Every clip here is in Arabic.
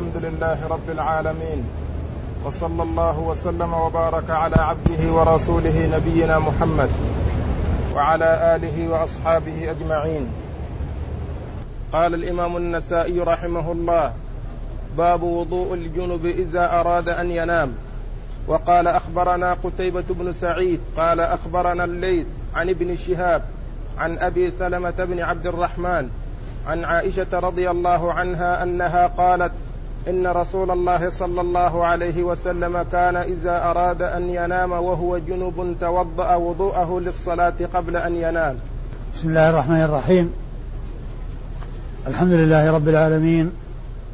الحمد لله رب العالمين وصلى الله وسلم وبارك على عبده ورسوله نبينا محمد وعلى آله وأصحابه أجمعين. قال الإمام النسائي رحمه الله باب وضوء الجنب إذا أراد أن ينام. وقال أخبرنا قتيبة بن سعيد قال أخبرنا الليث عن ابن شهاب عن أبي سلمة بن عبد الرحمن عن عائشة رضي الله عنها أنها قالت إن رسول الله صلى الله عليه وسلم كان إذا أراد أن ينام وهو جنب توضأ وضوءه للصلاة قبل أن ينام. بسم الله الرحمن الرحيم. الحمد لله رب العالمين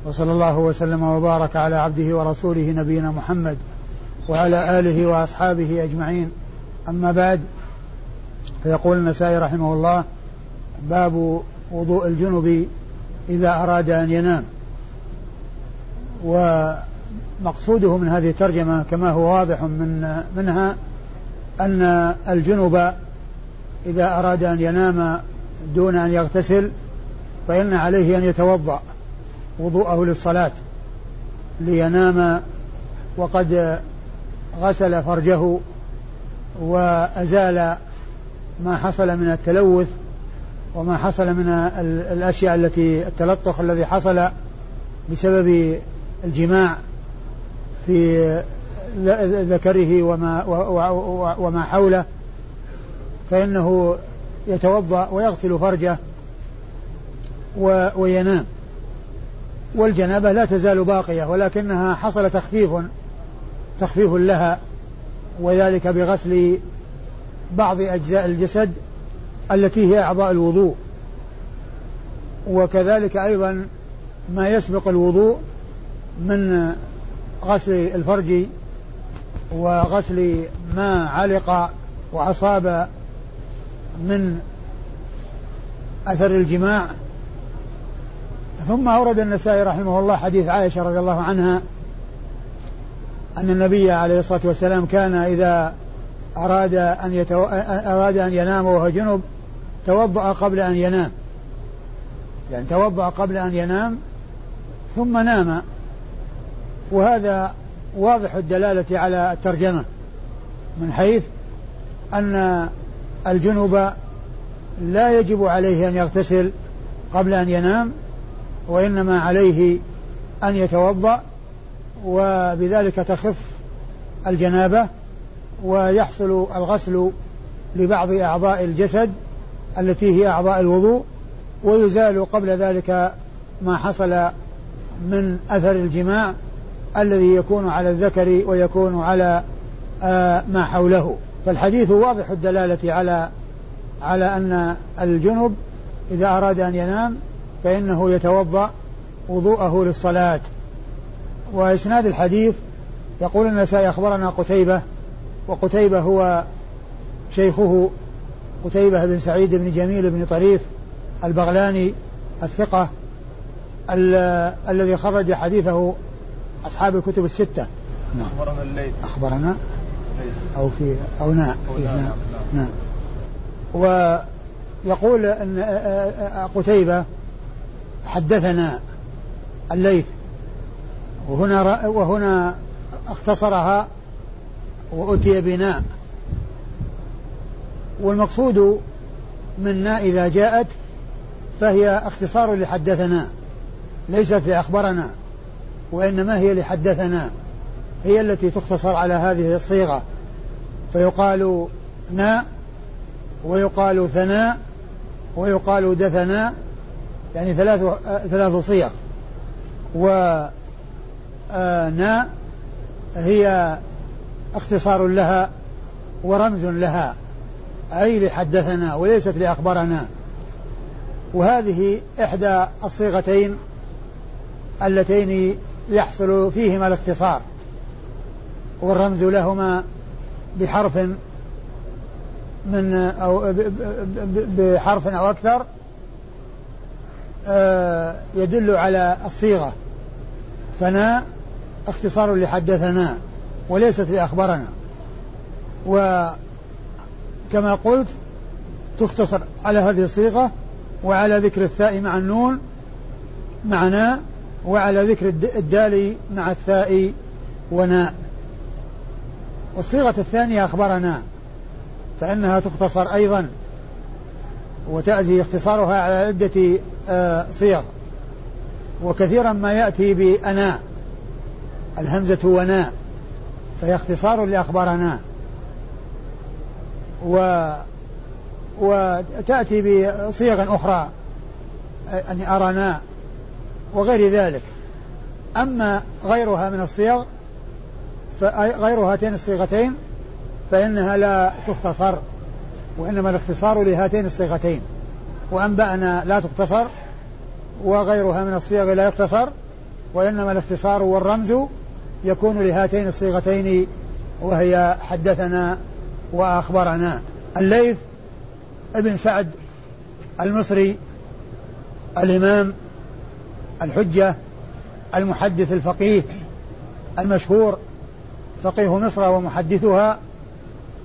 وصلى الله وسلم وبارك على عبده ورسوله نبينا محمد وعلى آله وأصحابه أجمعين. أما بعد فيقول النسائي رحمه الله باب وضوء الجنب إذا أراد أن ينام. ومقصوده من هذه الترجمة كما هو واضح من منها أن الجنب إذا أراد أن ينام دون أن يغتسل فإن عليه أن يتوضأ وضوءه للصلاة لينام وقد غسل فرجه وأزال ما حصل من التلوث وما حصل من الأشياء التي التلطخ الذي حصل بسبب الجماع في ذكره وما وما حوله فإنه يتوضأ ويغسل فرجه وينام. والجنابة لا تزال باقية ولكنها حصل تخفيف تخفيف لها وذلك بغسل بعض أجزاء الجسد التي هي أعضاء الوضوء. وكذلك أيضا ما يسبق الوضوء من غسل الفرج وغسل ما علق وأصاب من أثر الجماع. ثم أورد النسائي رحمه الله حديث عائشة رضي الله عنها أن النبي عليه الصلاة والسلام كان إذا أراد أن يتو... أراد أن ينام وهو جنب توضأ قبل أن ينام. يعني توضأ قبل أن ينام ثم نام. وهذا واضح الدلالة على الترجمة من حيث أن الجنوب لا يجب عليه أن يغتسل قبل أن ينام وإنما عليه أن يتوضأ وبذلك تخف الجنابة ويحصل الغسل لبعض أعضاء الجسد التي هي أعضاء الوضوء ويزال قبل ذلك ما حصل من أثر الجماع. الذي يكون على الذكر ويكون على آه ما حوله. فالحديث واضح الدلالة على على أن الجنب إذا أراد أن ينام فإنه يتوضأ وضوءه للصلاة. وإسناد الحديث يقول النسائي أخبرنا قتيبة وقتيبة هو شيخه قتيبة بن سعيد بن جميل بن طريف البغلاني الثقة الذي خرج حديثه أصحاب الكتب الستة. نعم. أخبرنا الليل. أخبرنا. أو في أو ناء. أو نعم, نعم, نعم. ويقول أن قتيبة حدثنا الليث. وهنا وهنا اختصرها وأتي بناء. والمقصود منا إذا جاءت فهي اختصار لحدثنا ليست لأخبرنا. وإنما هي لحدثنا هي التي تختصر على هذه الصيغة. فيقال نا ويقال ثناء ويقال دثنا يعني ثلاث ثلاث صيغ. و نا هي اختصار لها ورمز لها أي لحدثنا وليست لأخبرنا. وهذه إحدى الصيغتين اللتين يحصل فيهما الاختصار والرمز لهما بحرف من أو بحرف أو أكثر آه، يدل على الصيغة. فنا اختصار لحدثنا وليست لأخبرنا. و كما قلت تختصر على هذه الصيغة وعلى ذكر الثاء مع النون معنا وعلى ذكر الدال مع الثاء وناء والصيغة الثانية أخبرنا فإنها تختصر أيضا وتأتي اختصارها على عدة آه، صيغ. وكثيرا ما يأتي بأنا الهمزة وناء فهي اختصار لأخبرنا. و وتأتي بصيغ أخرى أن أرانا. وغير ذلك. أما غيرها من الصيغ غير هاتين الصيغتين فإنها لا تختصر وإنما الاختصار لهاتين الصيغتين. وأنبأنا لا تختصر وغيرها من الصيغ لا يختصر وإنما الاختصار والرمز يكون لهاتين الصيغتين وهي حدثنا وأخبرنا. الليث ابن سعد المصري الإمام الحجة المحدث الفقيه المشهور فقيه مصر ومحدثها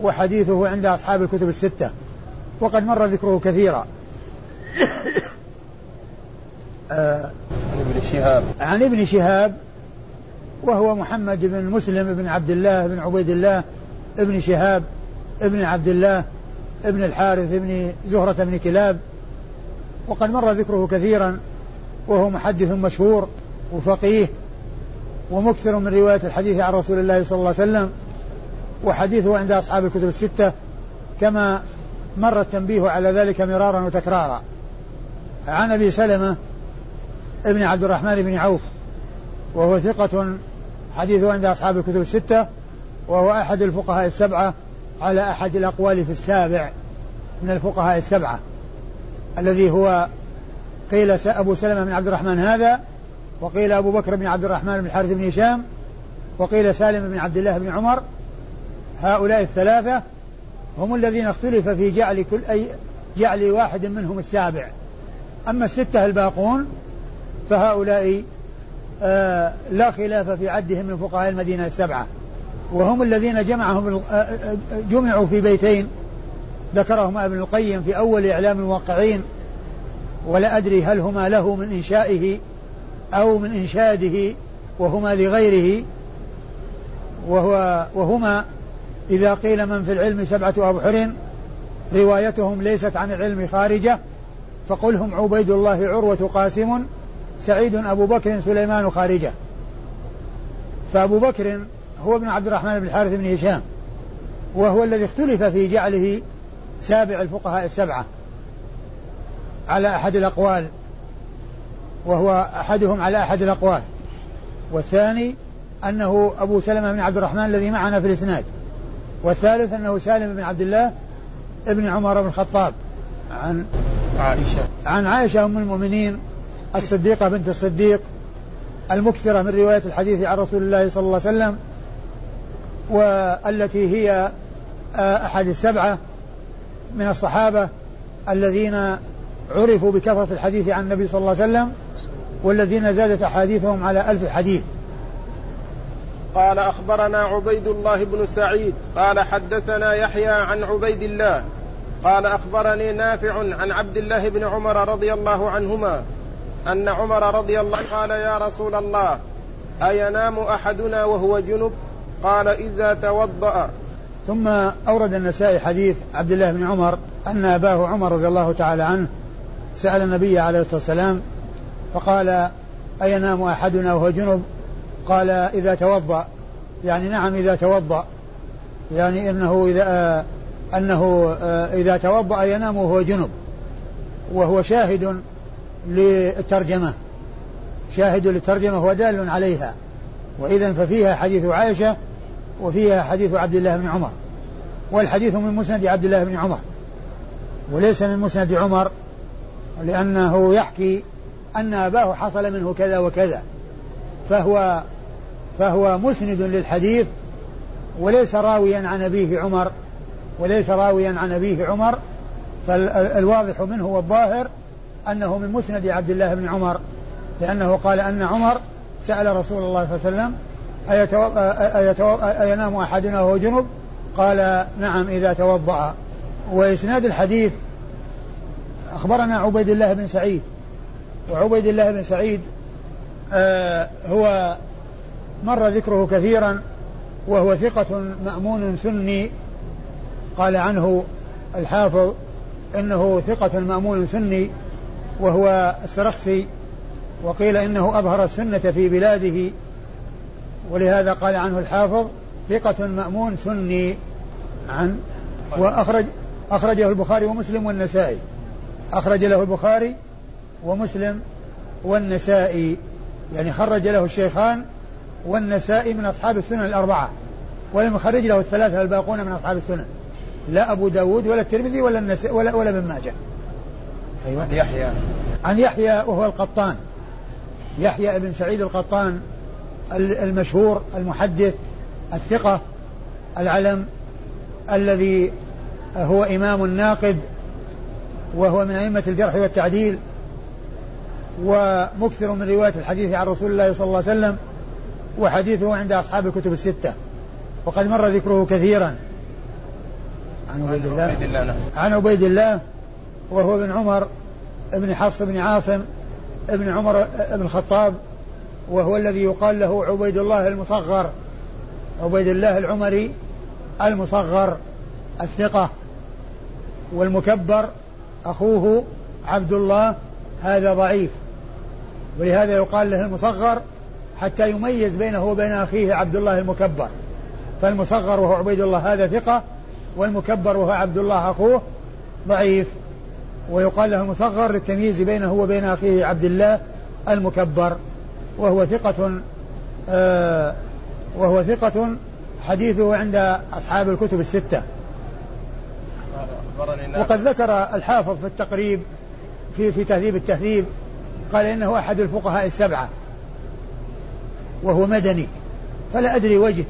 وحديثه عند أصحاب الكتب الستة وقد مر ذكره كثيرا. آه عن ابن شهاب. عن ابن شهاب وهو محمد بن مسلم بن عبد الله بن عبيد الله ابن شهاب ابن عبد الله ابن الحارث ابن زهرة بن كلاب وقد مر ذكره كثيرا. وهو محدث مشهور وفقيه ومكثر من رواية الحديث عن رسول الله صلى الله عليه وسلم وحديثه عند أصحاب الكتب الستة كما مر التنبيه على ذلك مرارا وتكرارا. عن أبي سلمة ابن عبد الرحمن بن عوف وهو ثقة حديثه عند أصحاب الكتب الستة وهو أحد الفقهاء السبعة على أحد الأقوال في السابع من الفقهاء السبعة الذي هو قيل أبو سلمة بن عبد الرحمن هذا وقيل أبو بكر بن عبد الرحمن بن الحارث بن هشام وقيل سالم بن عبد الله بن عمر. هؤلاء الثلاثة هم الذين اختلف في جعل كل أي جعل واحد منهم السابع. أما الستة الباقون فهؤلاء آه لا خلاف في عدهم من فقهاء المدينة السبعة. وهم الذين جمعهم آه، آه، جمعوا في بيتين. ذكرهما ابن القيم في أول إعلام الموقعين ولا أدري هل هما له من إنشائه أو من إنشاده وهما لغيره. وهو وهما إذا قيل من في العلم سبعة أبحر روايتهم ليست عن العلم خارجة فقل هم عبيد الله عروة قاسم سعيد أبو بكر سليمان خارجة. فأبو بكر هو ابن عبد الرحمن بن الحارث بن هشام وهو الذي اختلف في جعله سابع الفقهاء السبعة. على أحد الأقوال وهو أحدهم على أحد الأقوال. والثاني أنه أبو سلمة بن عبد الرحمن الذي معنا في الإسناد. والثالث أنه سالم بن عبد الله ابن عمر بن الخطاب. عن عائشة. عن عائشة أم المؤمنين الصديقة بنت الصديق المكثرة من رواية الحديث عن رسول الله صلى الله عليه وسلم والتي هي آه، أحد السبعة من الصحابة الذين عرفوا بكثرة الحديث عن النبي صلى الله عليه وسلم والذين زادت أحاديثهم على ألف حديث. قال أخبرنا عبيد الله بن سعيد قال حدثنا يحيى عن عبيد الله قال أخبرني نافع عن عبد الله بن عمر رضي الله عنهما أن عمر رضي الله قال يا رسول الله أينام أحدنا وهو جنب؟ قال إذا توضأ. ثم أورد النسائي حديث عبد الله بن عمر أن أباه عمر رضي الله تعالى عنه سأل النبي عليه الصلاة والسلام فقال أينام أحدنا وهو جنب؟ قال إذا توضأ. يعني نعم إذا توضأ. يعني إنه إذا آه أنه آه إذا توضأ ينام وهو جنب وهو شاهد للترجمة. شاهد للترجمة ودال عليها. وإذا ففيها حديث عائشة وفيها حديث عبد الله بن عمر. والحديث من مسند عبد الله بن عمر وليس من مسند عمر. لأنه يحكي أن أباه حصل منه كذا وكذا. فهو فهو مسند للحديث وليس راويا عن أبيه عمر وليس راويا عن أبيه عمر. فالواضح منه والظاهر أنه من مسند عبد الله بن عمر لأنه قال أن عمر سأل رسول الله صلى الله عليه وسلم أينام أحدنا وهو جنب؟ قال نعم إذا توضأ. وإسناد الحديث أخبرنا عبيد الله بن سعيد. وعبيد الله بن سعيد آه هو مر ذكره كثيرا وهو ثقة مأمون سني. قال عنه الحافظ إنه ثقة مأمون سني وهو السرخسي وقيل إنه أظهر السنة في بلاده. ولهذا قال عنه الحافظ ثقة مأمون سني. عن وأخرج أخرجه البخاري ومسلم والنسائي. أخرج له البخاري ومسلم والنسائي. يعني خرج له الشيخان والنسائي من أصحاب السنن الأربعة ولم يخرج له الثلاثة الباقون من أصحاب السنن. لا أبو داود ولا الترمذي ولا النسائي ولا ولا ابن ماجه. أيوة. عن يحيى. عن يحيى وهو القطان. يحيى بن سعيد القطان المشهور المحدث الثقة العلم الذي هو إمام ناقد وهو من أئمة الجرح والتعديل ومكثر من رواية الحديث عن رسول الله صلى الله عليه وسلم وحديثه عند أصحاب الكتب الستة. وقد مر ذكره كثيرا. عن عبيد الله. نعم. عن عبيد الله وهو ابن عمر ابن حفص بن عاصم ابن عمر بن الخطاب وهو الذي يقال له عبيد الله المصغر. عبيد الله العمري المصغر الثقة والمكبر أخوه عبد الله هذا ضعيف. ولهذا يقال له المصغر حتى يميز بينه وبين أخيه عبد الله المكبر. فالمصغر وهو عبيد الله هذا ثقة والمكبر وهو عبد الله أخوه ضعيف. ويقال له المصغر للتمييز بينه وبين أخيه عبد الله المكبر. وهو ثقة آه وهو ثقة حديثه عند أصحاب الكتب الستة. وقد ذكر الحافظ في التقريب في في تهذيب التهذيب قال إنه أحد الفقهاء السبعة وهو مدني فلا أدري وجه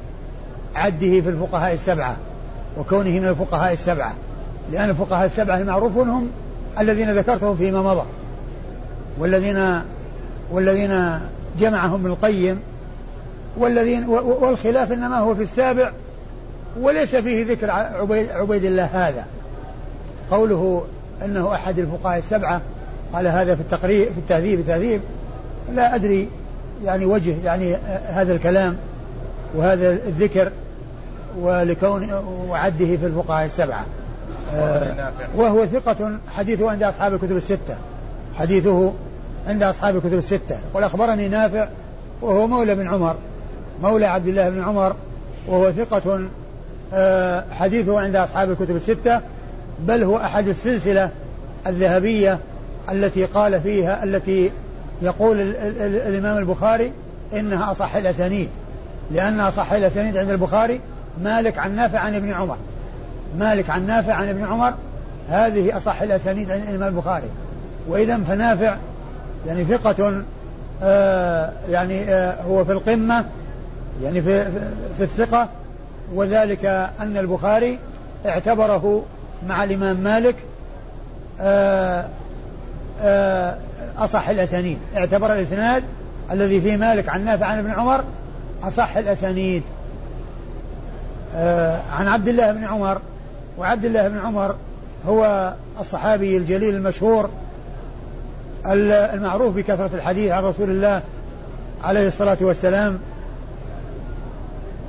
عده في الفقهاء السبعة وكونه من الفقهاء السبعة لأن الفقهاء السبعة المعروفون هم الذين ذكرتهم فيما مضى والذين والذين جمعهم ابن القيم والذين والخلاف إنما هو في السابع وليس فيه ذكر عبيد, عبيد الله هذا. قوله أنه أحد الفقهاء السبعة قال هذا في التقرير في التهذيب التهذيب لا أدري يعني وجه يعني هذا الكلام وهذا الذكر ولكون وعده في الفقهاء السبعة. آه وهو ثقة حديثه عند أصحاب الكتب الستة. حديثه عند أصحاب الكتب الستة. قال أخبرني نافع وهو مولى بن عمر. مولى عبد الله بن عمر وهو ثقة آه، حديثه عند أصحاب الكتب الستة. بل هو أحد السلسلة الذهبية التي قال فيها التي يقول ال ال الإمام البخاري إنها أصح الأسانيد. لأن أصح الأسانيد عند البخاري مالك عن نافع عن ابن عمر. مالك عن نافع عن ابن عمر هذه أصح الأسانيد عند الإمام البخاري. وإذا فنافع يعني ثقة آه يعني آه هو في القمة يعني في, في الثقة. وذلك أن البخاري اعتبره مع الإمام مالك آه آه أصح الأسانيد. اعتبر الإسناد الذي فيه مالك عن نافع عن ابن عمر أصح الأسانيد. آه عن عبد الله بن عمر وعبد الله بن عمر هو الصحابي الجليل المشهور المعروف بكثرة الحديث عن رسول الله عليه الصلاة والسلام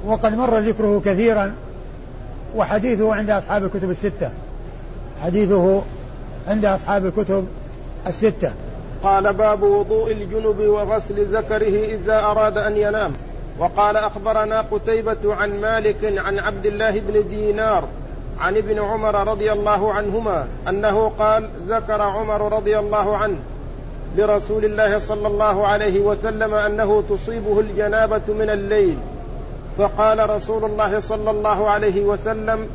وقد مر ذكره كثيرا وحديثه عند أصحاب الكتب الستة. حديثه عند أصحاب الكتب الستة. قال باب وضوء الجنب وغسل ذكره إذا أراد أن ينام. وقال أخبرنا قتيبة عن مالك عن عبد الله بن دينار عن ابن عمر رضي الله عنهما أنه قال ذكر عمر رضي الله عنه لرسول الله صلى الله عليه وسلم أنه تصيبه الجنابة من الليل. فقال رسول الله صلى الله عليه وسلم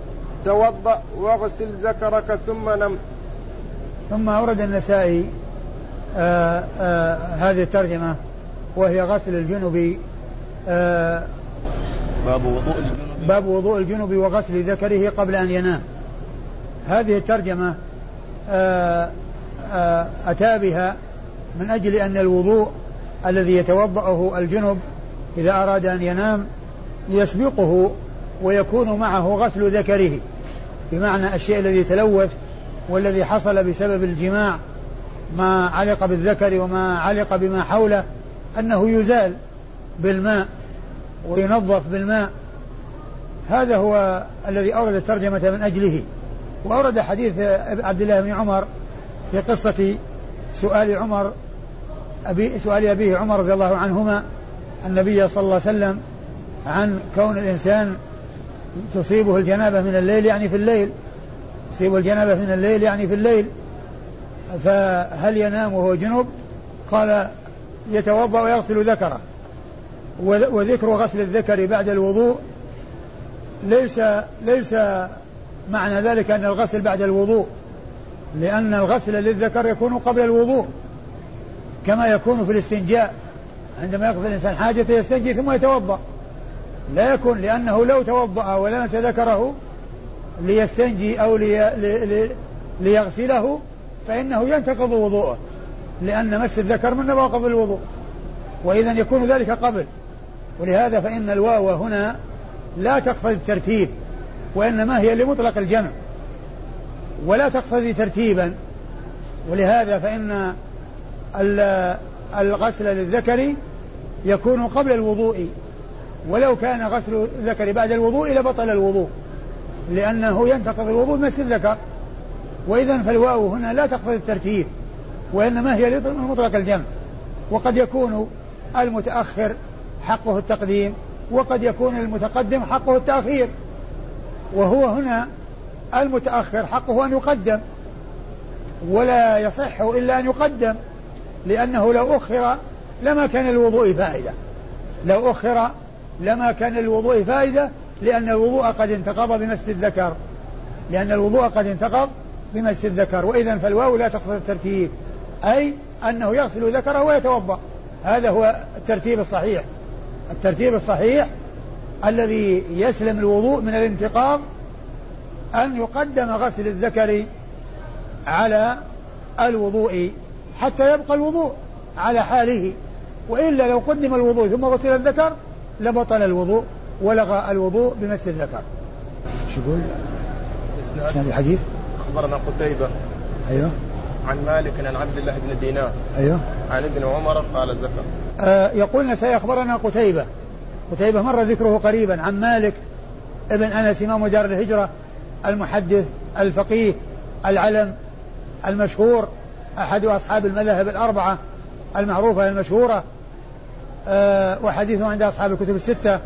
توضأ واغسل ذكرك ثم نم. ثم أورد النسائي آآ آآ هذه الترجمة وهي غسل الجنب باب وضوء الجنب. باب وضوء الجنب وغسل ذكره قبل أن ينام. هذه الترجمة أتى بها من أجل أن الوضوء الذي يتوضأه الجنب إذا أراد أن ينام يسبقه ويكون معه غسل ذكره. بمعنى الشيء الذي تلوث والذي حصل بسبب الجماع ما علق بالذكر وما علق بما حوله أنه يزال بالماء وينظف بالماء. هذا هو الذي أورد الترجمة من أجله. وأورد حديث عبد الله بن عمر في قصة سؤال عمر أبي سؤال أبيه عمر رضي الله عنهما النبي صلى الله عليه وسلم عن كون الإنسان تصيبه الجنابة من الليل يعني في الليل. تصيبه الجنابة من الليل يعني في الليل. فهل ينام وهو جنب قال يتوضأ ويغسل ذكره. وذكر غسل الذكر بعد الوضوء ليس ليس معنى ذلك أن الغسل بعد الوضوء لأن الغسل للذكر يكون قبل الوضوء كما يكون في الاستنجاء. عندما يقضي الإنسان حاجته يستنجي ثم يتوضأ. لا يكون لأنه لو توضأ ولمس ذكره ليستنجي أو لي لي ليغسله فإنه ينتقض وضوءه لأن مس الذكر من نواقض الوضوء وإذا يكون ذلك قبل. ولهذا فإن الواو هنا لا تقتضي الترتيب وإنما هي لمطلق الجمع ولا تقتضي ترتيبا. ولهذا فإن الغسل للذكر يكون قبل الوضوء. ولو كان غسل الذكر بعد الوضوء لبطل الوضوء لأنه ينتقض الوضوء بمس الذكر. وإذا فالواو هنا لا تقتضي الترتيب وإنما هي لمطلق الجمع. وقد يكون المتأخر حقه التقديم وقد يكون المتقدم حقه التأخير. وهو هنا المتأخر حقه أن يقدم ولا يصح إلا أن يقدم لأنه لو أخر لما كان الوضوء فائدة لو أخر لما كان الوضوء فائدة لأن الوضوء قد انتقض بمس الذكر. لأن الوضوء قد انتقض بمس الذكر. وإذا فالواو لا تقتضي الترتيب أي أنه يغسل ذكره ويتوضأ. هذا هو الترتيب الصحيح. الترتيب الصحيح الذي يسلم الوضوء من الانتقاض أن يقدم غسل الذكر على الوضوء حتى يبقى الوضوء على حاله. وإلا لو قدم الوضوء ثم غسل الذكر لبطل الوضوء ولغى الوضوء بمس الذكر. شو يقول؟ إسناد. الحديث؟ أخبرنا قتيبة. أيوه. عن مالك عن عبد الله بن دينار. أيوه. عن ابن عمر قال الذكر. آه يقول سيخبرنا قتيبة. قتيبة مر ذكره قريبا عن مالك ابن أنس إمام دار الهجرة المحدث الفقيه العلم المشهور أحد أصحاب المذاهب الأربعة المعروفة المشهورة. وحديثه عند أصحاب الكتب الستة.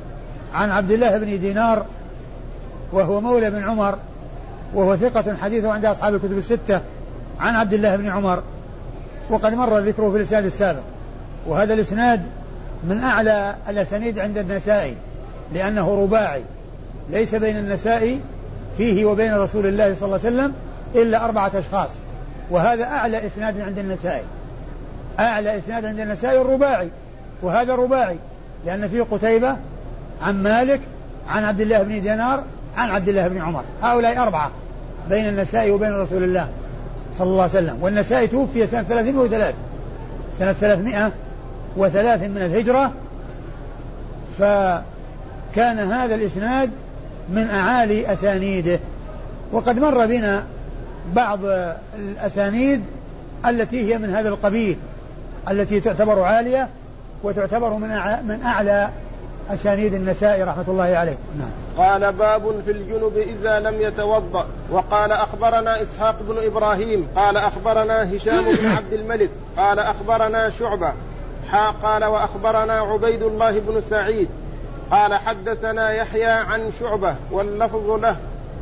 عن عبد الله بن دينار وهو مولى بن عمر وهو ثقة حديثه عند أصحاب الكتب الستة. عن عبد الله بن عمر وقد مر ذكره في الإسناد السابق. وهذا الإسناد من أعلى الأسانيد عند النسائي لأنه رباعي. ليس بين النسائي فيه وبين رسول الله صلى الله عليه وسلم إلا أربعة أشخاص. وهذا أعلى إسناد عند النسائي. أعلى إسناد عند النسائي الرباعي. وهذا رباعي لأن فيه قتيبة عن مالك عن عبد الله بن دينار عن عبد الله بن عمر. هؤلاء أربعة بين النسائي وبين رسول الله صلى الله عليه وسلم. والنسائي توفي سنة 303 سنة 303 من الهجرة. فكان هذا الإسناد من أعالي أسانيده. وقد مر بنا بعض الأسانيد التي هي من هذا القبيل التي تعتبر عالية. وتعتبر من من أعلى أسانيد النساء رحمة الله عليه. نعم. قال باب في الجنب إذا لم يتوضأ. وقال أخبرنا إسحاق بن إبراهيم قال أخبرنا هشام بن عبد الملك قال أخبرنا شعبة حا قال وأخبرنا عبيد الله بن سعيد. قال حدثنا يحيى عن شعبة واللفظ له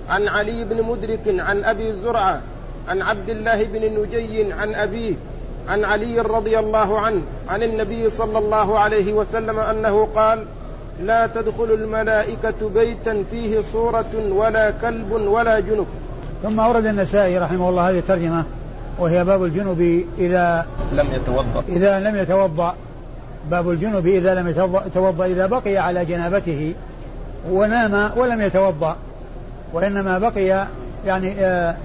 عن علي بن مدرك عن أبي زرعة عن عبد الله بن نجي عن أبيه عن علي رضي الله عنه عن النبي صلى الله عليه وسلم أنه قال لا تدخل الملائكة بيتا فيه صورة ولا كلب ولا جنب. ثم أورد النسائي رحمه الله هذه الترجمة وهي باب الجنب إذا لم يتوضأ. إذا لم يتوضأ. باب الجنب إذا لم يتوضأ إذا بقي على جنابته ونام ولم يتوضأ. وإنما بقي يعني آه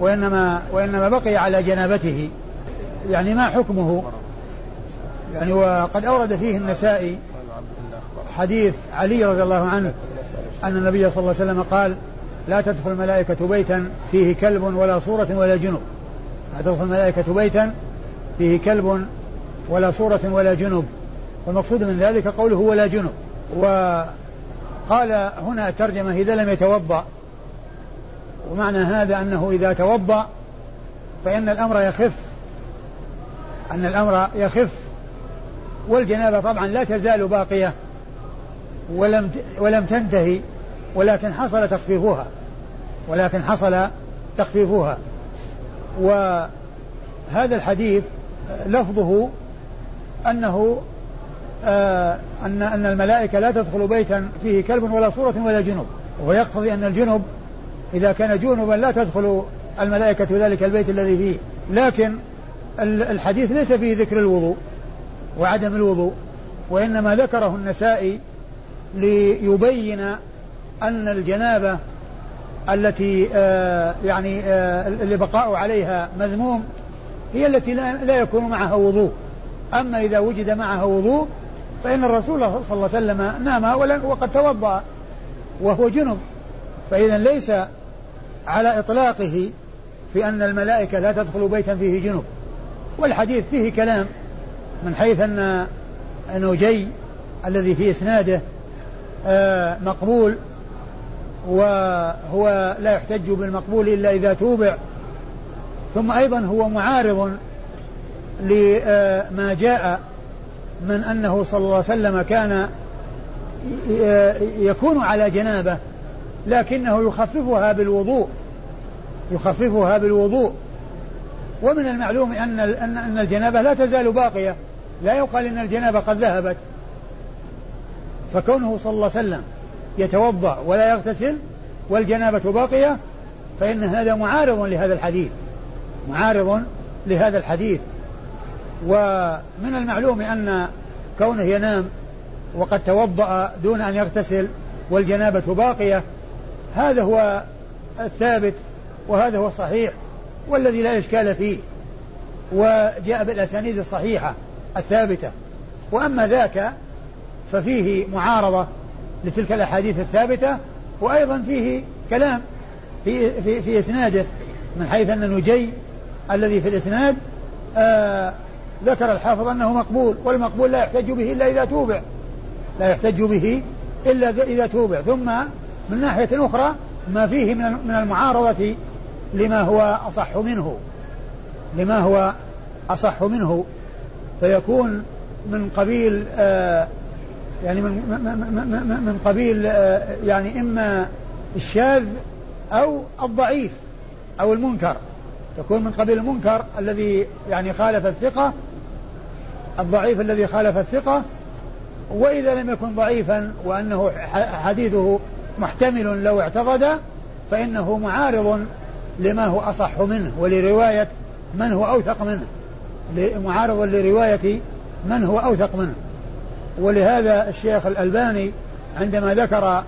وإنما وإنما بقي على جنابته. يعني ما حكمه؟ يعني وقد أورد فيه النسائي حديث علي رضي الله عنه أن النبي صلى الله عليه وسلم قال لا تدخل الملائكة بيتا فيه كلب ولا صورة ولا جنب. لا تدخل الملائكة بيتا فيه كلب ولا صورة ولا جنب. والمقصود من ذلك قوله ولا جنب وقال هنا ترجمة إذا لم يتوضأ ومعنى هذا أنه إذا توضأ فإن الأمر يخف أن الأمر يخف والجنابة طبعا لا تزال باقية ولم ولم تنتهي ولكن حصل تخفيفها ولكن حصل تخفيفها. وهذا الحديث لفظه أنه آه أن أن الملائكة لا تدخل بيتا فيه كلب ولا صورة ولا جنوب. ويقتضي أن الجنوب إذا كان جنبا لا تدخل الملائكة ذلك البيت الذي فيه. لكن الحديث ليس فيه ذكر الوضوء وعدم الوضوء وإنما ذكره النسائي ليبين أن الجنابة التي آه يعني آه اللي بقاء عليها مذموم هي التي لا يكون معها وضوء. أما إذا وجد معها وضوء فإن الرسول صلى الله عليه وسلم نام وقد توضأ وهو جنب. فإذا ليس على إطلاقه في أن الملائكة لا تدخل بيتا فيه جنب. والحديث فيه كلام من حيث أن نوجي الذي في إسناده آه، مقبول وهو لا يحتج بالمقبول إلا إذا توبع. ثم أيضا هو معارض لما جاء من أنه صلى الله عليه وسلم كان يكون على جنابة لكنه يخففها بالوضوء يخففها بالوضوء. ومن المعلوم أن أن الجنابة لا تزال باقية. لا يقال أن الجنابة قد ذهبت. فكونه صلى الله عليه وسلم يتوضأ ولا يغتسل والجنابة باقية فإن هذا معارض لهذا الحديث. معارض لهذا الحديث. ومن المعلوم أن كونه ينام وقد توضأ دون أن يغتسل والجنابة باقية هذا هو الثابت وهذا هو الصحيح والذي لا إشكال فيه وجاء بالأسانيد الصحيحة الثابتة. وأما ذاك ففيه معارضة لتلك الأحاديث الثابتة وأيضا فيه كلام في, في, في إسناده من حيث أن نجي الذي في الإسناد آه ذكر الحافظ أنه مقبول والمقبول لا يحتج به إلا إذا توبع. لا يحتج به إلا إذا توبع. ثم من ناحية أخرى ما فيه من المعارضة لما هو أصح منه لما هو أصح منه. فيكون من قبيل آه يعني من من قبيل آه يعني إما الشاذ أو الضعيف أو المنكر. يكون من قبيل المنكر الذي يعني خالف الثقة الضعيف الذي خالف الثقة. وإذا لم يكن ضعيفا وأنه حديثه محتمل لو اعتقد فإنه معارض لما هو أصح منه ولرواية من هو أوثق منه. معارض لرواية من هو أوثق منه. ولهذا الشيخ الألباني عندما ذكر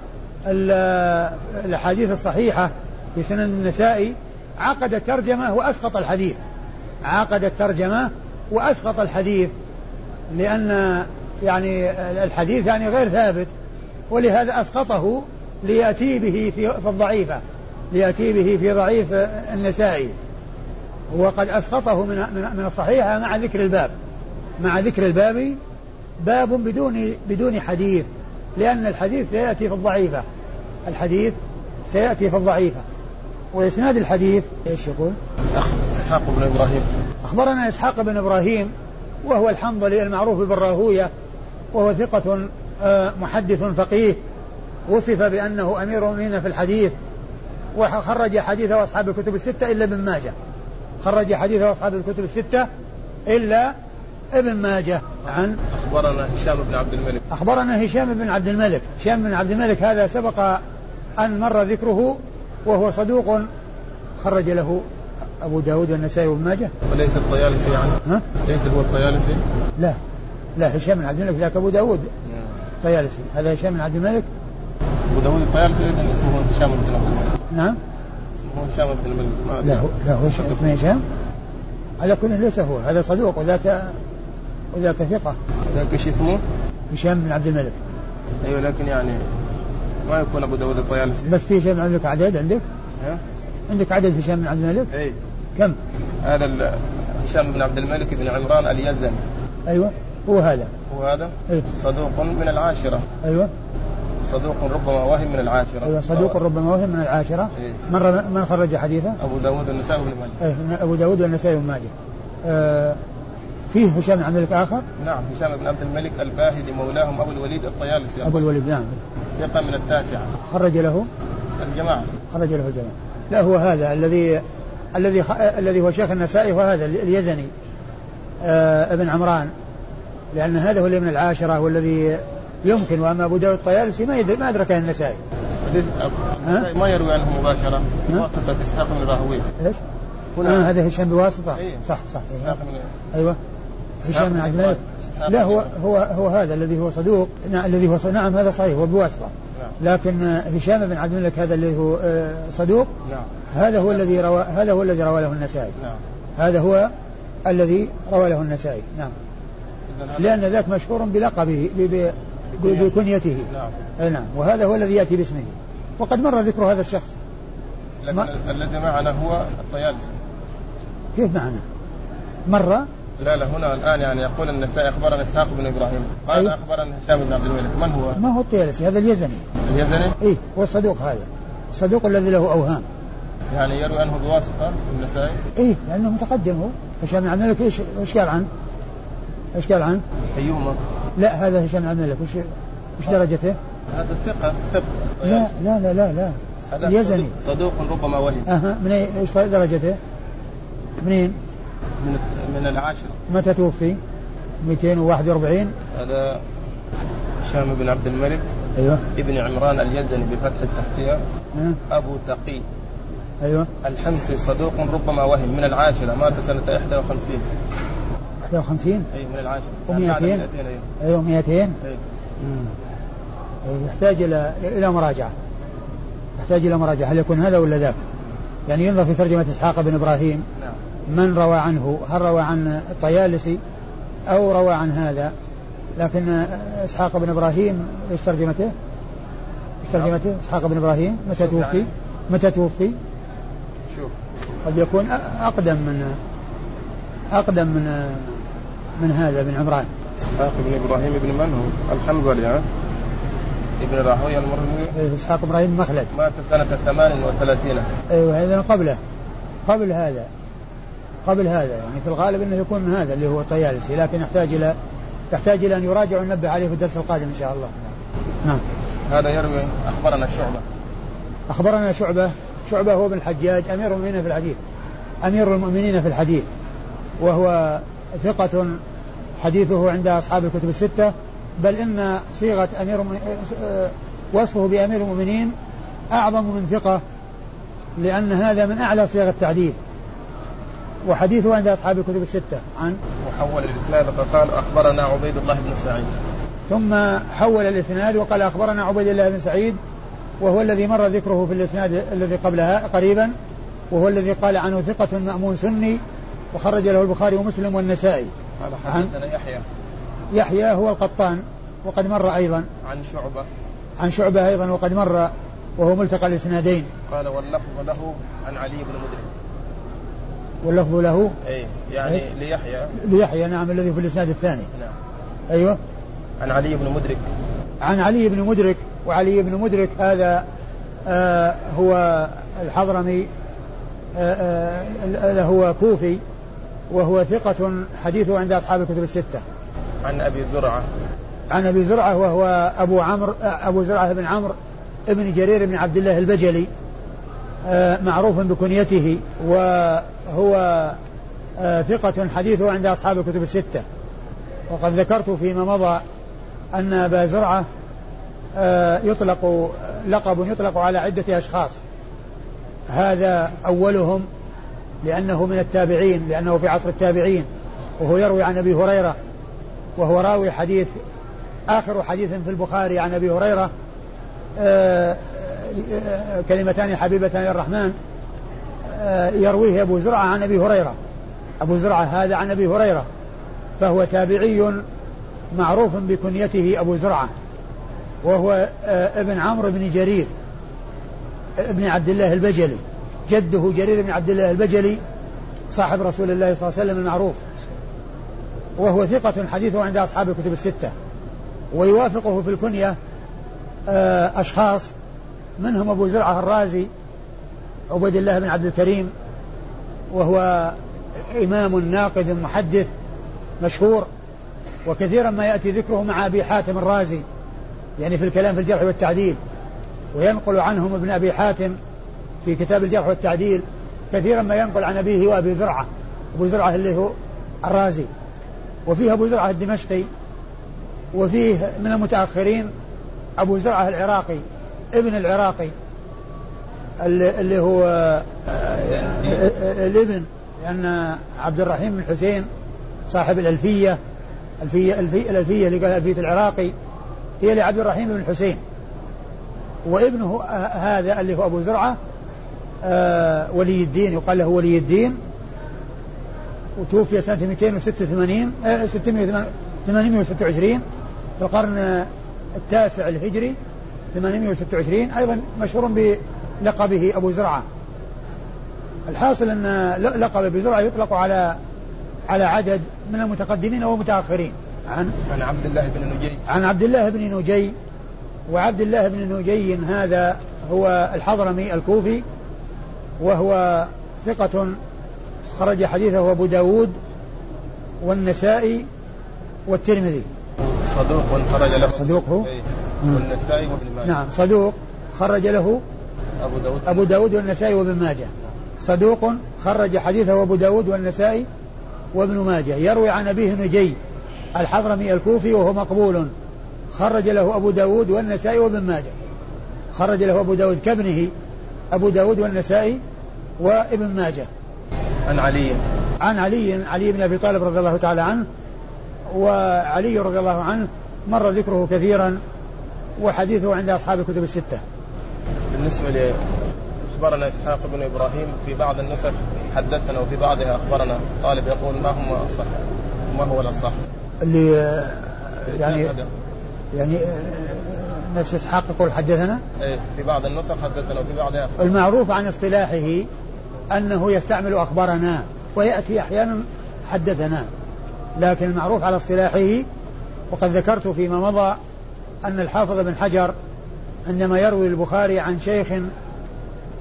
الأحاديث الصحيحة في سنن النسائي عقد الترجمة وأسقط الحديث. عقد الترجمة وأسقط الحديث لأن يعني الحديث يعني غير ثابت. ولهذا أسقطه ليأتي به في الضعيفة. ليأتي به في ضعيف النسائي. وقد أسقطه من من الصحيحة مع ذكر الباب. مع ذكر الباب باب بدون بدون حديث لأن الحديث سيأتي في الضعيفة. الحديث سيأتي في الضعيفة. وإسناد الحديث إيش يقول؟ إسحاق بن إبراهيم. أخبرنا إسحاق بن إبراهيم وهو الحنظلي المعروف بالراهوية وهو ثقة آه، محدث فقيه وصف بأنه أمير المؤمنين في الحديث. وخرج حديثه أصحاب الكتب الستة إلا ابن ماجه. خرج حديثه أصحاب الكتب الستة إلا ابن ماجه. عن أخبرنا هشام بن عبد الملك. أخبرنا هشام بن عبد الملك. هشام بن عبد الملك هذا سبق أن مر ذكره وهو صدوق خرج له أبو داود والنسائي وابن ماجه. وليس الطيالسي يعني ها؟ ليس هو الطيالسي؟ لا. لا هشام بن عبد الملك ذاك أبو داود. طيالسي. هذا هشام بن عبد الملك أبو داود الطيالسي اسمه هشام بن عبد الملك نعم. اسمه هشام بن الملك لا هو لا هو اسمه هشام. على كل ليس هو. هذا صدوق وذاك وذاك ثقة. ذاك إيش اسمه؟ هشام بن عبد الملك. أيوه لكن يعني ما يكون أبو داود الطيالسي بس في هشام الملك عدد عندك؟ ها؟ عندك عدد هشام بن عبد الملك؟ أي. كم؟ هذا هشام بن عبد الملك بن عمران اليزني أيوه. هو هذا. هو هذا؟ إيه؟ صدوق من العاشرة. أيوه. صدوق ربما وهم من العاشرة. أيوه صدوق ربما وهم من العاشرة. إيه؟ من من خرج حديثه؟ أبو داود والنسائي وابن ماجه. إيه أبو داود والنسائي وابن ماجه. آه فيه هشام عبد الملك آخر؟ نعم هشام بن عبد الملك الباهلي مولاهم أبو الوليد الطيالسي. أبو الوليد نعم. ثقة من التاسعة. خرج له؟ الجماعة. خرج له الجماعة. لا هو هذا الذي الذي الذي هو شيخ النسائي هو هذا اليزني. آه ابن عمران. لأن هذا هو اللي من العاشرة والذي يمكن وأما أبو داود الطيالسي ما يدرك ما أدركه النسائي ما يروي عنه مباشرة. واسطة إسحاق بن راهويه إيش؟ هنا. آه هذا هشام بواسطة؟ أيه. صح صح إسحاق أيوه. هشام بن عبد الملك. لا هو هو هو هذا الذي هو صدوق. نعم الذي هو صدوق نعم هذا صحيح هو بواسطة. نعم. لكن هشام بن عبد الملك هذا اللي هو آه، صدوق نعم. هذا هو الذي روى هذا هو الذي روى له النسائي نعم. هذا هو الذي روى له النسائي نعم. لأن ذاك مشهور بلقبه بكنيته. نعم. نعم. وهذا هو الذي يأتي باسمه. وقد مر ذكر هذا الشخص. لكن ما... الذي معنا هو الطيالسي. كيف معنا؟ مر؟ لا لا هنا الآن يعني يقول النسائي أخبرنا إسحاق بن إبراهيم. قال أي... أخبرنا هشام بن عبد الملك. من هو؟ ما هو الطيالسي؟ هذا اليزني. اليزني؟ اي هو الصدوق هذا. الصدوق الذي له أوهام. يعني يروي عنه بواسطة النسائي؟ اي لأنه متقدم هو. هشام بن عبد الملك إيش إيش قال عنه؟ إيش قال عنه؟ أيوما. لا هذا هشام عبد الملك. وش وش درجته؟ هذا ثقة ثقة لا لا لا لا لا. اليزني صدوق ربما وهم أها من إيش درجته؟ منين؟ من من العاشرة. متى توفي؟ 241 هذا هشام بن عبد الملك. أيوه. ابن عمران اليزني بفتح التحتية أه. أبو تقي. أيوه. الحمصي صدوق ربما وهم من العاشرة مات سنة 51 51 أي من العاشرة و200 أيوه. 200 أيوه. يحتاج إلى إلى مراجعة. يحتاج إلى مراجعة. هل يكون هذا ولا ذاك؟ يعني ينظر في ترجمة إسحاق بن إبراهيم. نعم. من روى عنه؟ هل روى عن الطيالسي؟ أو روى عن هذا. لكن إسحاق بن إبراهيم إيش ترجمته؟ إيش ترجمته؟ إسحاق بن إبراهيم؟ متى توفي؟ يعني. متى توفي؟ شوف. قد يكون أقدم من أقدم من من هذا بن عمران؟ إسحاق بن إبراهيم بن من هو؟ الحنظلي ها؟ ابن راهويه المرزي إيه إسحاق إبراهيم مخلد. مات سنة 38 أيوه هذا قبله. قبل هذا. قبل هذا يعني في الغالب إنه يكون هذا اللي هو الطيالسي لكن يحتاج إلى يحتاج إلى أن يراجع وننبه عليه في الدرس القادم إن شاء الله. نعم. هذا يروي أخبرنا الشعبه أخبرنا شعبة. شعبة هو ابن الحجاج أمير المؤمنين في الحديث. أمير المؤمنين في الحديث. وهو ثقة حديثه عند أصحاب الكتب الستة بل إن صيغة أمير وصفه بأمير المؤمنين أعظم من ثقة لأن هذا من أعلى صيغ التعديل. وحديثه عند أصحاب الكتب الستة. عن؟ وحول الإسناد فقال أخبرنا عبيد الله بن سعيد. ثم حول الإسناد وقال أخبرنا عبيد الله بن سعيد وهو الذي مر ذكره في الإسناد الذي قبلها قريبا وهو الذي قال عنه ثقة مأمون سني وخرج له البخاري ومسلم والنسائي. هذا حدثنا يحيى. يحيى هو القطان وقد مر أيضا. عن شعبة. عن شعبة أيضا وقد مر وهو ملتقى الإسنادين. قال واللفظ له عن علي بن مدرك. واللفظ له؟ اي يعني إيه؟ ليحيى. ليحيى نعم الذي في الإسناد الثاني. نعم. أيوه. عن علي بن مدرك. عن علي بن مدرك وعلي بن مدرك هذا آه هو الحضرمي آه آه هو كوفي. وهو ثقة حديثه عند أصحاب الكتب الستة. عن أبي زرعة. عن أبي زرعة وهو أبو عمرو أبو زرعة بن عمرو ابن جرير بن عبد الله البجلي آه، معروف بكنيته وهو آه، ثقة حديثه عند أصحاب الكتب الستة وقد ذكرت فيما مضى أن أبا زرعة آه، يطلق لقب يطلق على عدة أشخاص هذا أولهم لأنه من التابعين لأنه في عصر التابعين. وهو يروي عن أبي هريرة وهو راوي حديث آخر حديث في البخاري عن أبي هريرة. آه، آه، كلمتان حبيبتان الرحمن. آه، يرويه أبو زرعة عن أبي هريرة. أبو زرعة هذا عن أبي هريرة. فهو تابعي معروف بكنيته أبو زرعة. وهو ابن عمرو بن جرير ابن عبد الله البجلي. جده جرير بن عبد الله البجلي صاحب رسول الله صلى الله عليه وسلم المعروف. وهو ثقة حديثه عند أصحاب الكتب الستة. ويوافقه في الكنية آه، أشخاص منهم أبو زرعة الرازي عبيد الله بن عبد الكريم وهو إمام ناقد محدث مشهور وكثيرا ما يأتي ذكره مع أبي حاتم الرازي يعني في الكلام في الجرح والتعديل. وينقل عنهم ابن أبي حاتم في كتاب الجرح والتعديل كثيرا ما ينقل عن أبيه وأبي زرعة أبو زرعة اللي هو الرازي. وفيه أبو زرعة الدمشقي وفيه من المتأخرين أبو زرعة العراقي ابن العراقي اللي هو الابن لأن عبد الرحيم بن حسين صاحب الألفية الألفية الألفية اللي قالها ألفية العراقي هي لعبد الرحيم بن الحسين وابنه هذا اللي هو أبو زرعة آه ولي الدين يقال له ولي الدين. وتوفي سنة 286 آه 826 في القرن التاسع الهجري 826 أيضا مشهور بلقبه أبو زرعة. الحاصل أن لقب أبو زرعة يطلق على على عدد من المتقدمين والمتأخرين عن؟ عن عبد الله بن نجي. عن عبد الله بن نجي. وعبد الله بن نجي هذا هو الحضرمي الكوفي. وهو ثقة خرج حديثه أبو داود والنسائي والترمذي. صدوق خرج له. صدوق هو؟ إيه. والنسائي وابن ماجه. نعم صدوق خرج له أبو داود. أبو داود والنسائي وابن ماجه. صدوق خرج حديثه أبو داود والنسائي وابن ماجه. يروي عن أبيه نجي الحضرمي الكوفي وهو مقبول. خرج له أبو داود والنسائي وابن ماجه. خرج له أبو داود كابنه أبو داود والنسائي وابن ماجه. عن علي. عن علي علي بن أبي طالب رضي الله تعالى عنه وعلي رضي الله عنه مر ذكره كثيرا وحديثه عند أصحاب الكتب الستة. بالنسبة ل أخبرنا إسحاق بن إبراهيم في بعض النسخ حدثنا وفي بعضها أخبرنا. طالب يقول ما هم الصح؟ ما هو الأصح؟ اللي يعني يعني نفس إسحاق يقول حدثنا؟ إيه في بعض النسخ حدثنا وفي بعضها أخبرنا. المعروف عن اصطلاحه أنه يستعمل اخبرنا ويأتي أحيانا حدثنا. لكن المعروف على اصطلاحه وقد ذكرت فيما مضى أن الحافظ بن حجر عندما يروي البخاري عن شيخ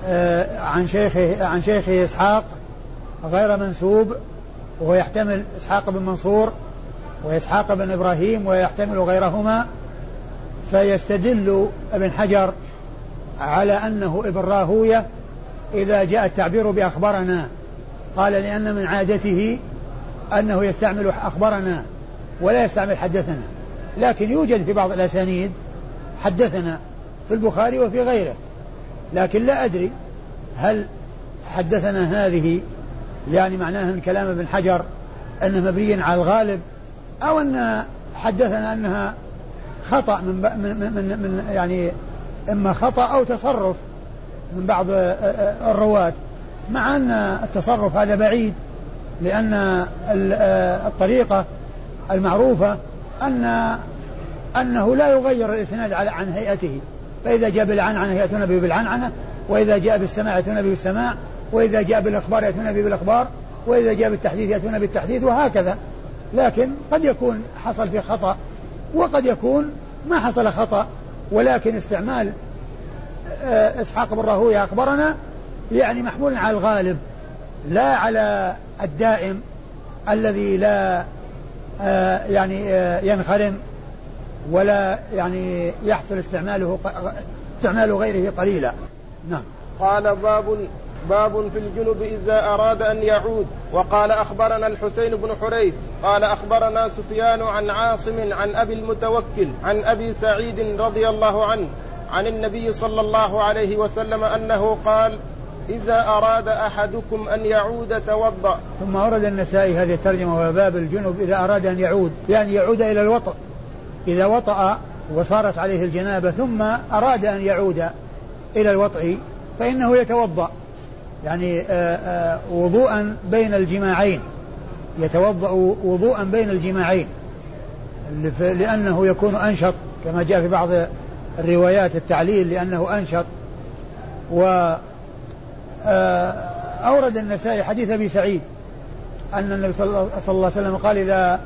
آه عن شيخه عن شيخه إسحاق غير منسوب وهو يحتمل إسحاق بن منصور وإسحاق بن إبراهيم ويحتمل غيرهما. فيستدل ابن حجر على أنه ابن راهوية إذا جاء التعبير بأخبرنا. قال لأن من عادته أنه يستعمل أخبرنا ولا يستعمل حدثنا. لكن يوجد في بعض الأسانيد حدثنا في البخاري وفي غيره. لكن لا أدري هل حدثنا هذه يعني معناها من كلام ابن حجر أنه مبني على الغالب أو أن حدثنا أنها خطأ من, من, من, من يعني إما خطأ أو تصرف. من بعض الرواة مع أن التصرف هذا بعيد لأن الطريقة المعروفة أن أنه لا يغير الإسناد عن هيئته. فإذا جاء بالعن عن يأتون به بالعنعنة. وإذا جاء بالسماع يأتون به بالسماع. وإذا جاء بالإخبار يأتون به بالإخبار. وإذا جاء بالتحديث يأتون بالتحديث وهكذا. لكن قد يكون حصل في خطأ وقد يكون ما حصل خطأ. ولكن استعمال آه، إسحاق بن راهويه أخبرنا يعني محمول على الغالب لا على الدائم الذي لا آه، يعني آه، ينخرم ولا يعني يحصل استعماله استعمال غيره قليلا. نعم. قال باب باب في الجنب إذا أراد أن يعود. وقال أخبرنا الحسين بن حريث قال أخبرنا سفيان عن عاصم عن أبي المتوكل عن أبي سعيد رضي الله عنه عن النبي صلى الله عليه وسلم أنه قال إذا أراد أحدكم أن يعود توضأ. ثم ورد النسائي هذه الترجمة وهو باب الجنب إذا أراد أن يعود يعني يعود إلى الوطأ. إذا وطأ وصارت عليه الجنابة ثم أراد أن يعود إلى الوطء فإنه يتوضأ. يعني آه، آه، وضوءا بين الجماعين. يتوضأ وضوءا بين الجماعين لأنه يكون أنشط كما جاء في بعض الروايات التعليل لأنه أنشط. و آه، أورد النسائي حديث أبي سعيد أن النبي صلى الله عليه وسلم قال إذا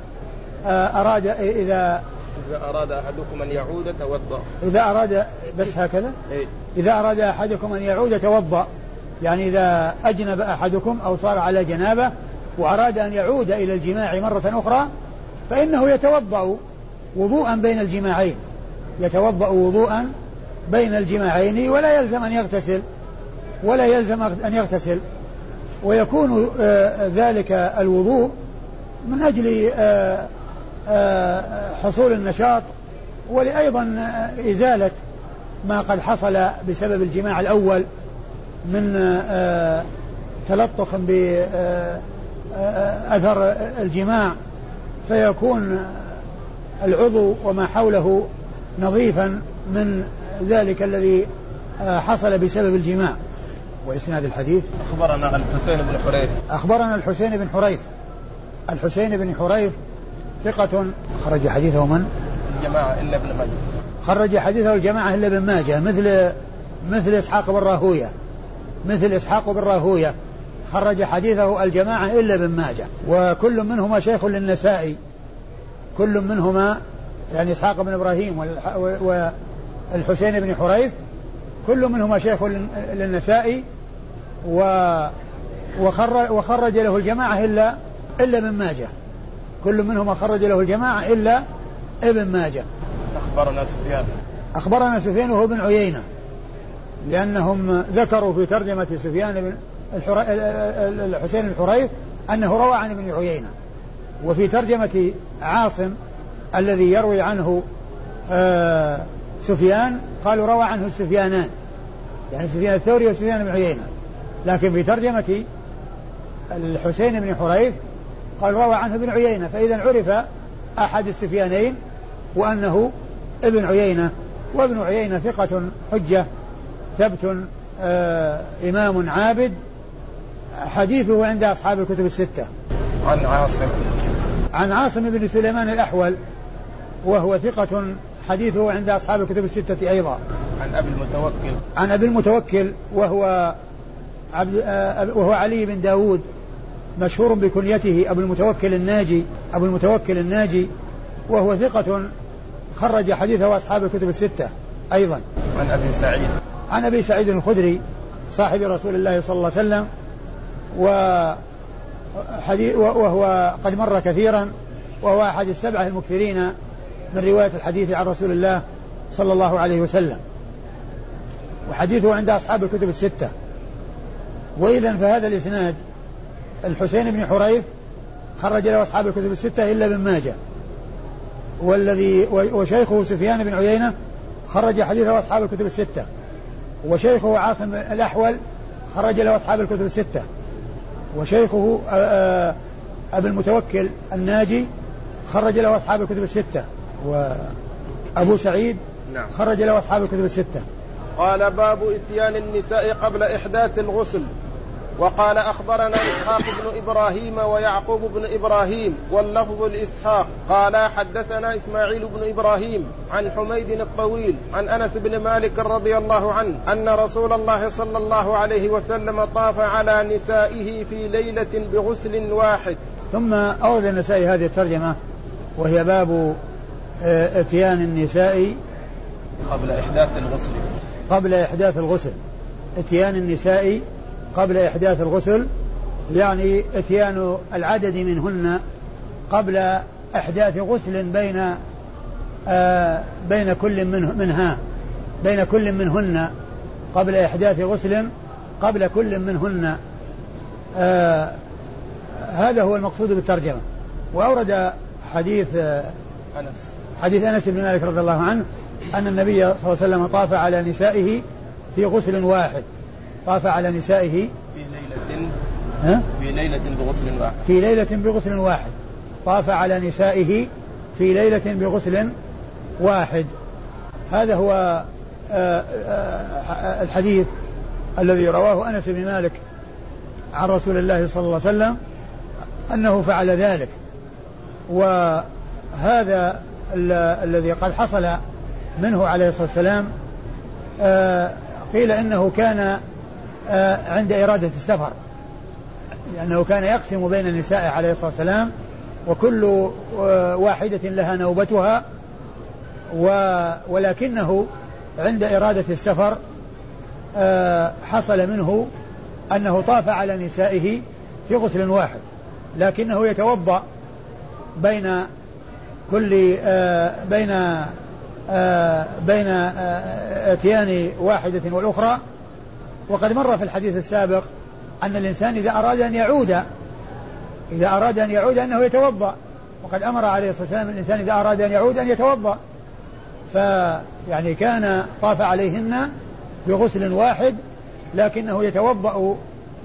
آه، أراد إذا إذا أراد أحدكم أن يعود توضأ. إذا أراد بس هكذا؟ إيه؟ إذا أراد أحدكم أن يعود توضأ. يعني إذا أجنب أحدكم أو صار على جنابة وأراد أن يعود إلى الجماع مرة أخرى فإنه يتوضأ وضوءا بين الجماعين. يتوضأ وضوءا بين الجماعين ولا يلزم أن يغتسل ولا يلزم أن يغتسل. ويكون آه، ذلك الوضوء من أجل آه، آه، حصول النشاط ولأيضا إزالة ما قد حصل بسبب الجماع الأول من تلطخ بأثر الجماع. فيكون العضو وما حوله نظيفا من ذلك الذي حصل بسبب الجماع. وإسناد الحديث؟ أخبرنا الحسين بن حريث. أخبرنا الحسين بن حريث. الحسين بن حريث ثقة خرج حديثه من؟ الجماعة إلا ابن ماجه. خرج حديثه الجماعة إلا ابن ماجه مثل مثل إسحاق بن راهوية. مثل إسحاق بن راهوية. خرج حديثه الجماعة إلا ابن ماجه. وكل منهما شيخ للنسائي. كل منهما يعني إسحاق بن إبراهيم والحسين بن حريث كل منهما شيخ للنسائي و وخرج, له الجماعة إلا إلا ابن ماجه. كل منهما خرج له الجماعة إلا ابن ماجه. أخبرنا سفيان. أخبرنا سفيان وهو بن عيينة لأنهم ذكروا في ترجمة سفيان بن الحسين الحريث أنه روى عن ابن عيينة. وفي ترجمة عاصم الذي يروي عنه آه سفيان قالوا روى عنه السفيانان. يعني سفيان الثوري وسفيان بن عيينة. لكن في ترجمة الحسين بن حريث قال روى عنه ابن عيينة. فإذا عرف أحد السفيانين وأنه ابن عيينة وابن عيينة ثقة حجة ثبت آه إمام عابد حديثه عند أصحاب الكتب الستة. عن عاصم. عن عاصم بن سليمان الأحول. وهو ثقة حديثه عند أصحاب الكتب الستة أيضا. عن أبي المتوكل. عن أبي المتوكل وهو عبد آه، وهو علي بن داود مشهور بكنيته أبو المتوكل الناجي أبو المتوكل الناجي وهو ثقة خرج حديثه أصحاب الكتب الستة أيضا. عن أبي سعيد. عن أبي سعيد الخدري صاحب رسول الله صلى الله عليه وسلم و وهو قد مر كثيرا وهو أحد السبعة المكثرين من رواية الحديث عن رسول الله صلى الله عليه وسلم. وحديثه عند أصحاب الكتب الستة. وإذا فهذا الإسناد الحسين بن حريث خرج له أصحاب الكتب الستة إلا ابن ماجه. والذي وشيخه سفيان بن عيينة خرج حديثه أصحاب الكتب الستة. وشيخه عاصم الأحول خرج له أصحاب الكتب الستة. وشيخه أبي المتوكل الناجي خرج له أصحاب الكتب الستة. وأبو سعيد نعم. خرج له أصحاب الكتب الستة. قال باب إتيان النساء قبل إحداث الغسل. وقال أخبرنا إسحاق بن إبراهيم ويعقوب بن إبراهيم واللفظ لإسحاق قال حدثنا إسماعيل بن إبراهيم عن حميد الطويل عن أنس بن مالك رضي الله عنه أن رسول الله صلى الله عليه وسلم طاف على نسائه في ليلة بغسل واحد. ثم أورد النسائي هذه الترجمة وهي باب أتيان النساء قبل إحداث الغسل. قبل إحداث الغسل. أتيان النساء قبل إحداث الغسل يعني أتيان العدد منهن قبل إحداث غسل بين آه بين كل منه منها بين كل منهن قبل إحداث غسل قبل كل منهن. آه هذا هو المقصود بالترجمة. وأورد حديث آه أنس. حديث أنس بن مالك رضي الله عنه أن النبي صلى الله عليه وسلم طاف على نسائه في غسل واحد. طاف على نسائه في ليلة ها؟ في ليلة بغسل واحد. في ليلة بغسل واحد. طاف على نسائه في ليلة بغسل واحد. هذا هو آه، آه، الحديث الذي رواه أنس بن مالك عن رسول الله صلى الله عليه وسلم أنه فعل ذلك. وهذا الذي قد حصل منه عليه الصلاة والسلام آه، قيل إنه كان عند إرادة السفر لأنه كان يقسم بين النساء عليه الصلاة والسلام وكل واحدة لها نوبتها ولكنه عند إرادة السفر حصل منه أنه طاف على نسائه في غسل واحد لكنه يتوضأ بين كل آه، بين آه، بين آه، اتيان واحدة والأخرى. وقد مر في الحديث السابق أن الإنسان إذا أراد أن يعود إذا أراد أن يعود أنه يتوضأ. وقد أمر عليه الصلاة والسلام الإنسان إذا أراد أن يعود أن يتوضأ. فيعني كان طاف عليهن بغسل واحد لكنه يتوضأ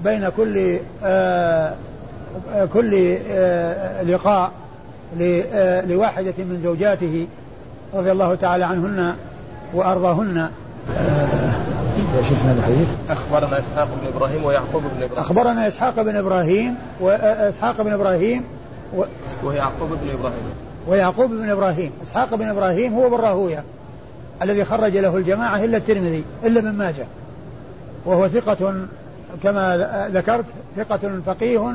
بين كل آه كل آه لقاء. لواحدة من زوجاته رضي الله تعالى عنهن وأرضاهن. إيش اسم الحديث؟ أخبرنا إسحاق بن إبراهيم ويعقوب بن إبراهيم. أخبرنا إسحاق بن إبراهيم واسحاق بن إبراهيم و... ويعقوب بن إبراهيم. ويعقوب بن إبراهيم. إسحاق بن إبراهيم هو بن راهويه الذي خرج له الجماعة إلا الترمذي إلا ابن ماجه. وهو ثقة كما ذكرت ثقة فقيه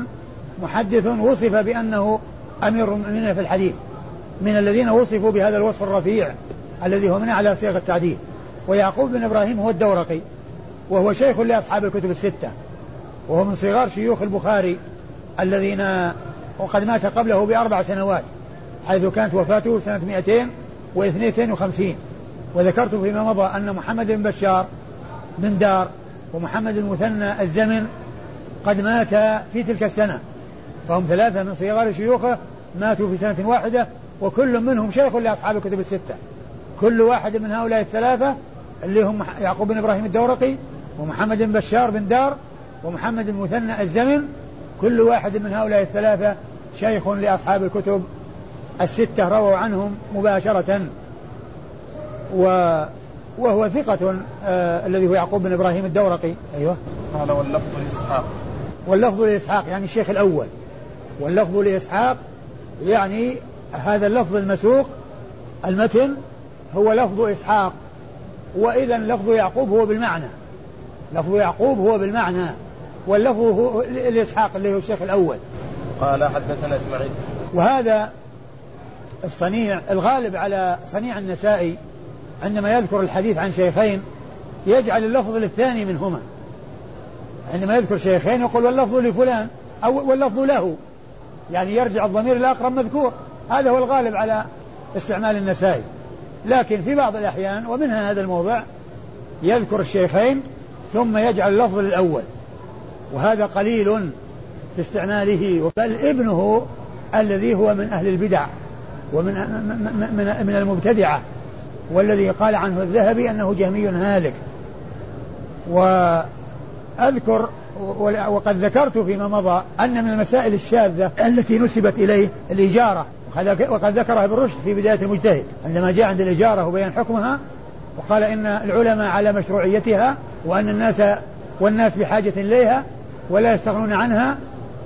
محدث وصف بأنه أمير المؤمنين في الحديث من الذين وصفوا بهذا الوصف الرفيع الذي هو من أعلى صيغ التعديل. ويعقوب بن إبراهيم هو الدورقي وهو شيخ لأصحاب الكتب الستة وهو من صغار شيوخ البخاري الذين وقد مات قبله بأربع سنوات حيث كانت وفاته سنة 252 وذكرت فيما مضى أن محمد بن بشار من دار ومحمد المثنى الزمن قد مات في تلك السنة. فهم ثلاثة من صغار شيوخه ماتوا في سنة واحدة وكل منهم شيخ لأصحاب الكتب الستة. كل واحد من هؤلاء الثلاثة اللي هم يعقوب بن إبراهيم الدورقي ومحمد بن بشار بن دار ومحمد المثنى الزمن كل واحد من هؤلاء الثلاثة شيخ لأصحاب الكتب الستة رووا عنهم مباشرة. و وهو ثقة آه الذي هو يعقوب بن إبراهيم الدورقي. أيوه. قال واللفظ لإسحاق. واللفظ لإسحاق يعني الشيخ الأول. واللفظ لإسحاق يعني هذا اللفظ المسوق المتن هو لفظ إسحاق وإذا لفظ يعقوب هو بالمعنى لفظ يعقوب هو بالمعنى واللفظ هو لإسحاق اللي هو الشيخ الأول. قال حدثنا إسماعيل. وهذا الصنيع الغالب على صنيع النسائي عندما يذكر الحديث عن شيخين يجعل اللفظ للثاني منهما. عندما يذكر شيخين يقول واللفظ لفلان أو واللفظ له. يعني يرجع الضمير الأقرب مذكور. هذا هو الغالب على استعمال النسائي. لكن في بعض الأحيان ومنها هذا الموضع يذكر الشيخين ثم يجعل اللفظ للأول وهذا قليل في استعماله بل ابنه الذي هو من أهل البدع ومن من من المبتدعة والذي قال عنه الذهبي أنه جهمي هالك. وأذكر وقد ذكرت فيما مضى أن من المسائل الشاذة التي نسبت إليه الإجارة. وقد ذكرها ابن رشد في بداية المجتهد. عندما جاء عند الإجارة وبيان حكمها وقال إن العلماء على مشروعيتها وأن الناس والناس بحاجة إليها ولا يستغنون عنها.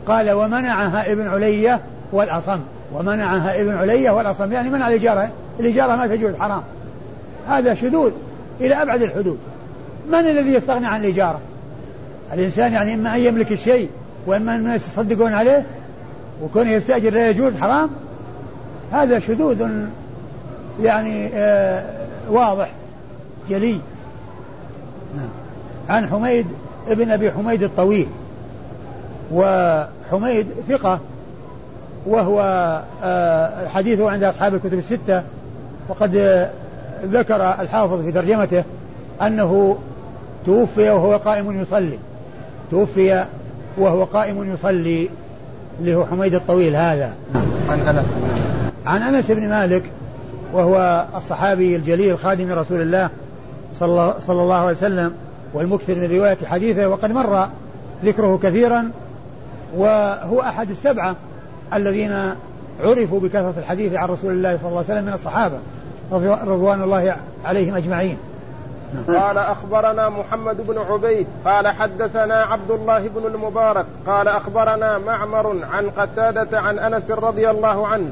قال ومنعها ابن علية والأصم. ومنعها ابن علية والأصم يعني منع الإجارة. الإجارة ما تجوز حرام. هذا شذوذ إلى أبعد الحدود. من الذي يستغني عن الإجارة؟ الإنسان يعني إما أن يملك الشيء وإما أن الناس يصدقون عليه وكون يستأجر لا يجوز حرام؟ هذا شذوذ يعني آه واضح جلي. نعم. عن حميد ابن أبي حميد الطويل وحميد ثقة وهو آه حديثه عند أصحاب الكتب الستة وقد ذكر الحافظ في ترجمته أنه توفي وهو قائم يصلي. توفي وهو قائم يصلي اللي هو حميد الطويل هذا عن أنس عن أنس بن مالك وهو الصحابي الجليل خادم رسول الله صلى الله عليه وسلم والمكثر من رواية حديثه وقد مر ذكره كثيرا وهو أحد السبعة الذين عرفوا بكثرة الحديث عن رسول الله صلى الله عليه وسلم من الصحابة رضوان الله عليهم أجمعين. قال أخبرنا محمد بن عبيد قال حدثنا عبد الله بن المبارك قال أخبرنا معمر عن قتادة عن أنس رضي الله عنه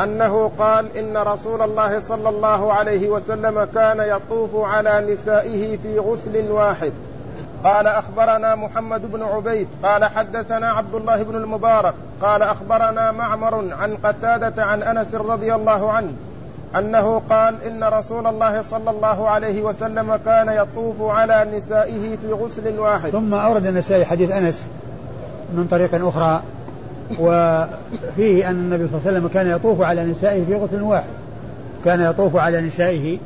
أنه قال إن رسول الله صلى الله عليه وسلم كان يطوف على نسائه في غسل واحد. قال أخبرنا محمد بن عبيد قال حدثنا عبد الله بن المبارك قال أخبرنا معمر عن قتادة عن أنس رضي الله عنه أنه قال إن رسول الله صلى الله عليه وسلم كان يطوف على نسائه في غسل واحد. ثم أورد النسائي حديث أنس من طريق أخرى وفيه أن النبي صلى الله عليه وسلم كان يطوف على نسائه في غسل واحد. كان يطوف على نسائه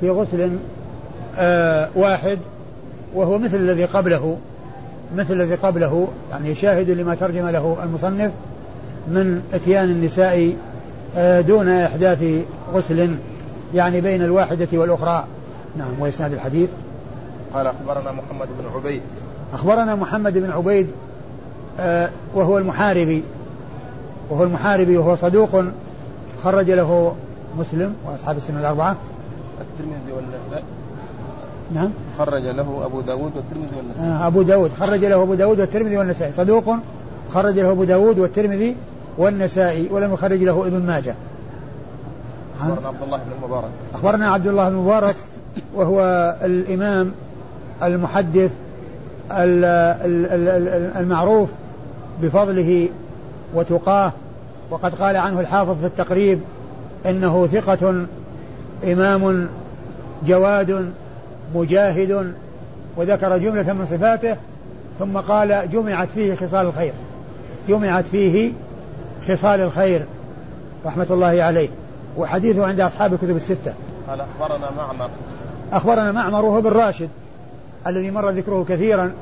في غسل آه واحد وهو مثل الذي قبله مثل الذي قبله يعني شاهد لما ترجم له المصنف من إتيان النساء آه دون إحداث غسل يعني بين الواحدة والأخرى. نعم وإسناد الحديث. قال أخبرنا محمد بن عبيد. أخبرنا محمد بن عبيد آه وهو المحاربي. وهو المحاربي وهو صدوق خرج له مسلم وأصحاب السنة الأربعة. الترمذي والنسائي. نعم. خرج له أبو داود والترمذي والنسائي. آه أبو داود. خرج له أبو داود والترمذي والنسائي. صدوق خرج له أبو داود والترمذي والنسائي ولم يخرج له ابن ماجه. أخبرنا عبد الله بن المبارك. أخبرنا عبد الله بن المبارك وهو الإمام المحدث المعروف بفضله وتقاه وقد قال عنه الحافظ في التقريب إنه ثقة إمام جواد مجاهد وذكر جملة من صفاته ثم قال جمعت فيه خصال الخير جمعت فيه خصال الخير رحمة الله عليه. وحديثه عند أصحاب الكتب الستة. قال أخبرنا معمر. أخبرنا معمر وهو بن راشد الذي مر ذكره كثيرا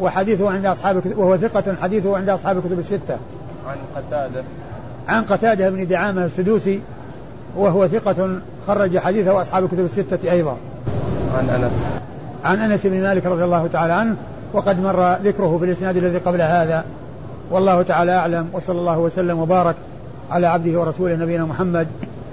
وحديثه عند أصحاب الكتب وهو ثقة حديثه عند أصحاب الكتب الستة. عن قتادة. عن قتادة بن دعامة السدوسي وهو ثقة خرج حديثه أصحاب الكتب الستة أيضا. عن أنس. عن أنس بن مالك رضي الله تعالى عنه وقد مر ذكره في الإسناد الذي قبل هذا. والله تعالى أعلم وصلى الله وسلم وبارك على عبده ورسوله نبينا محمد.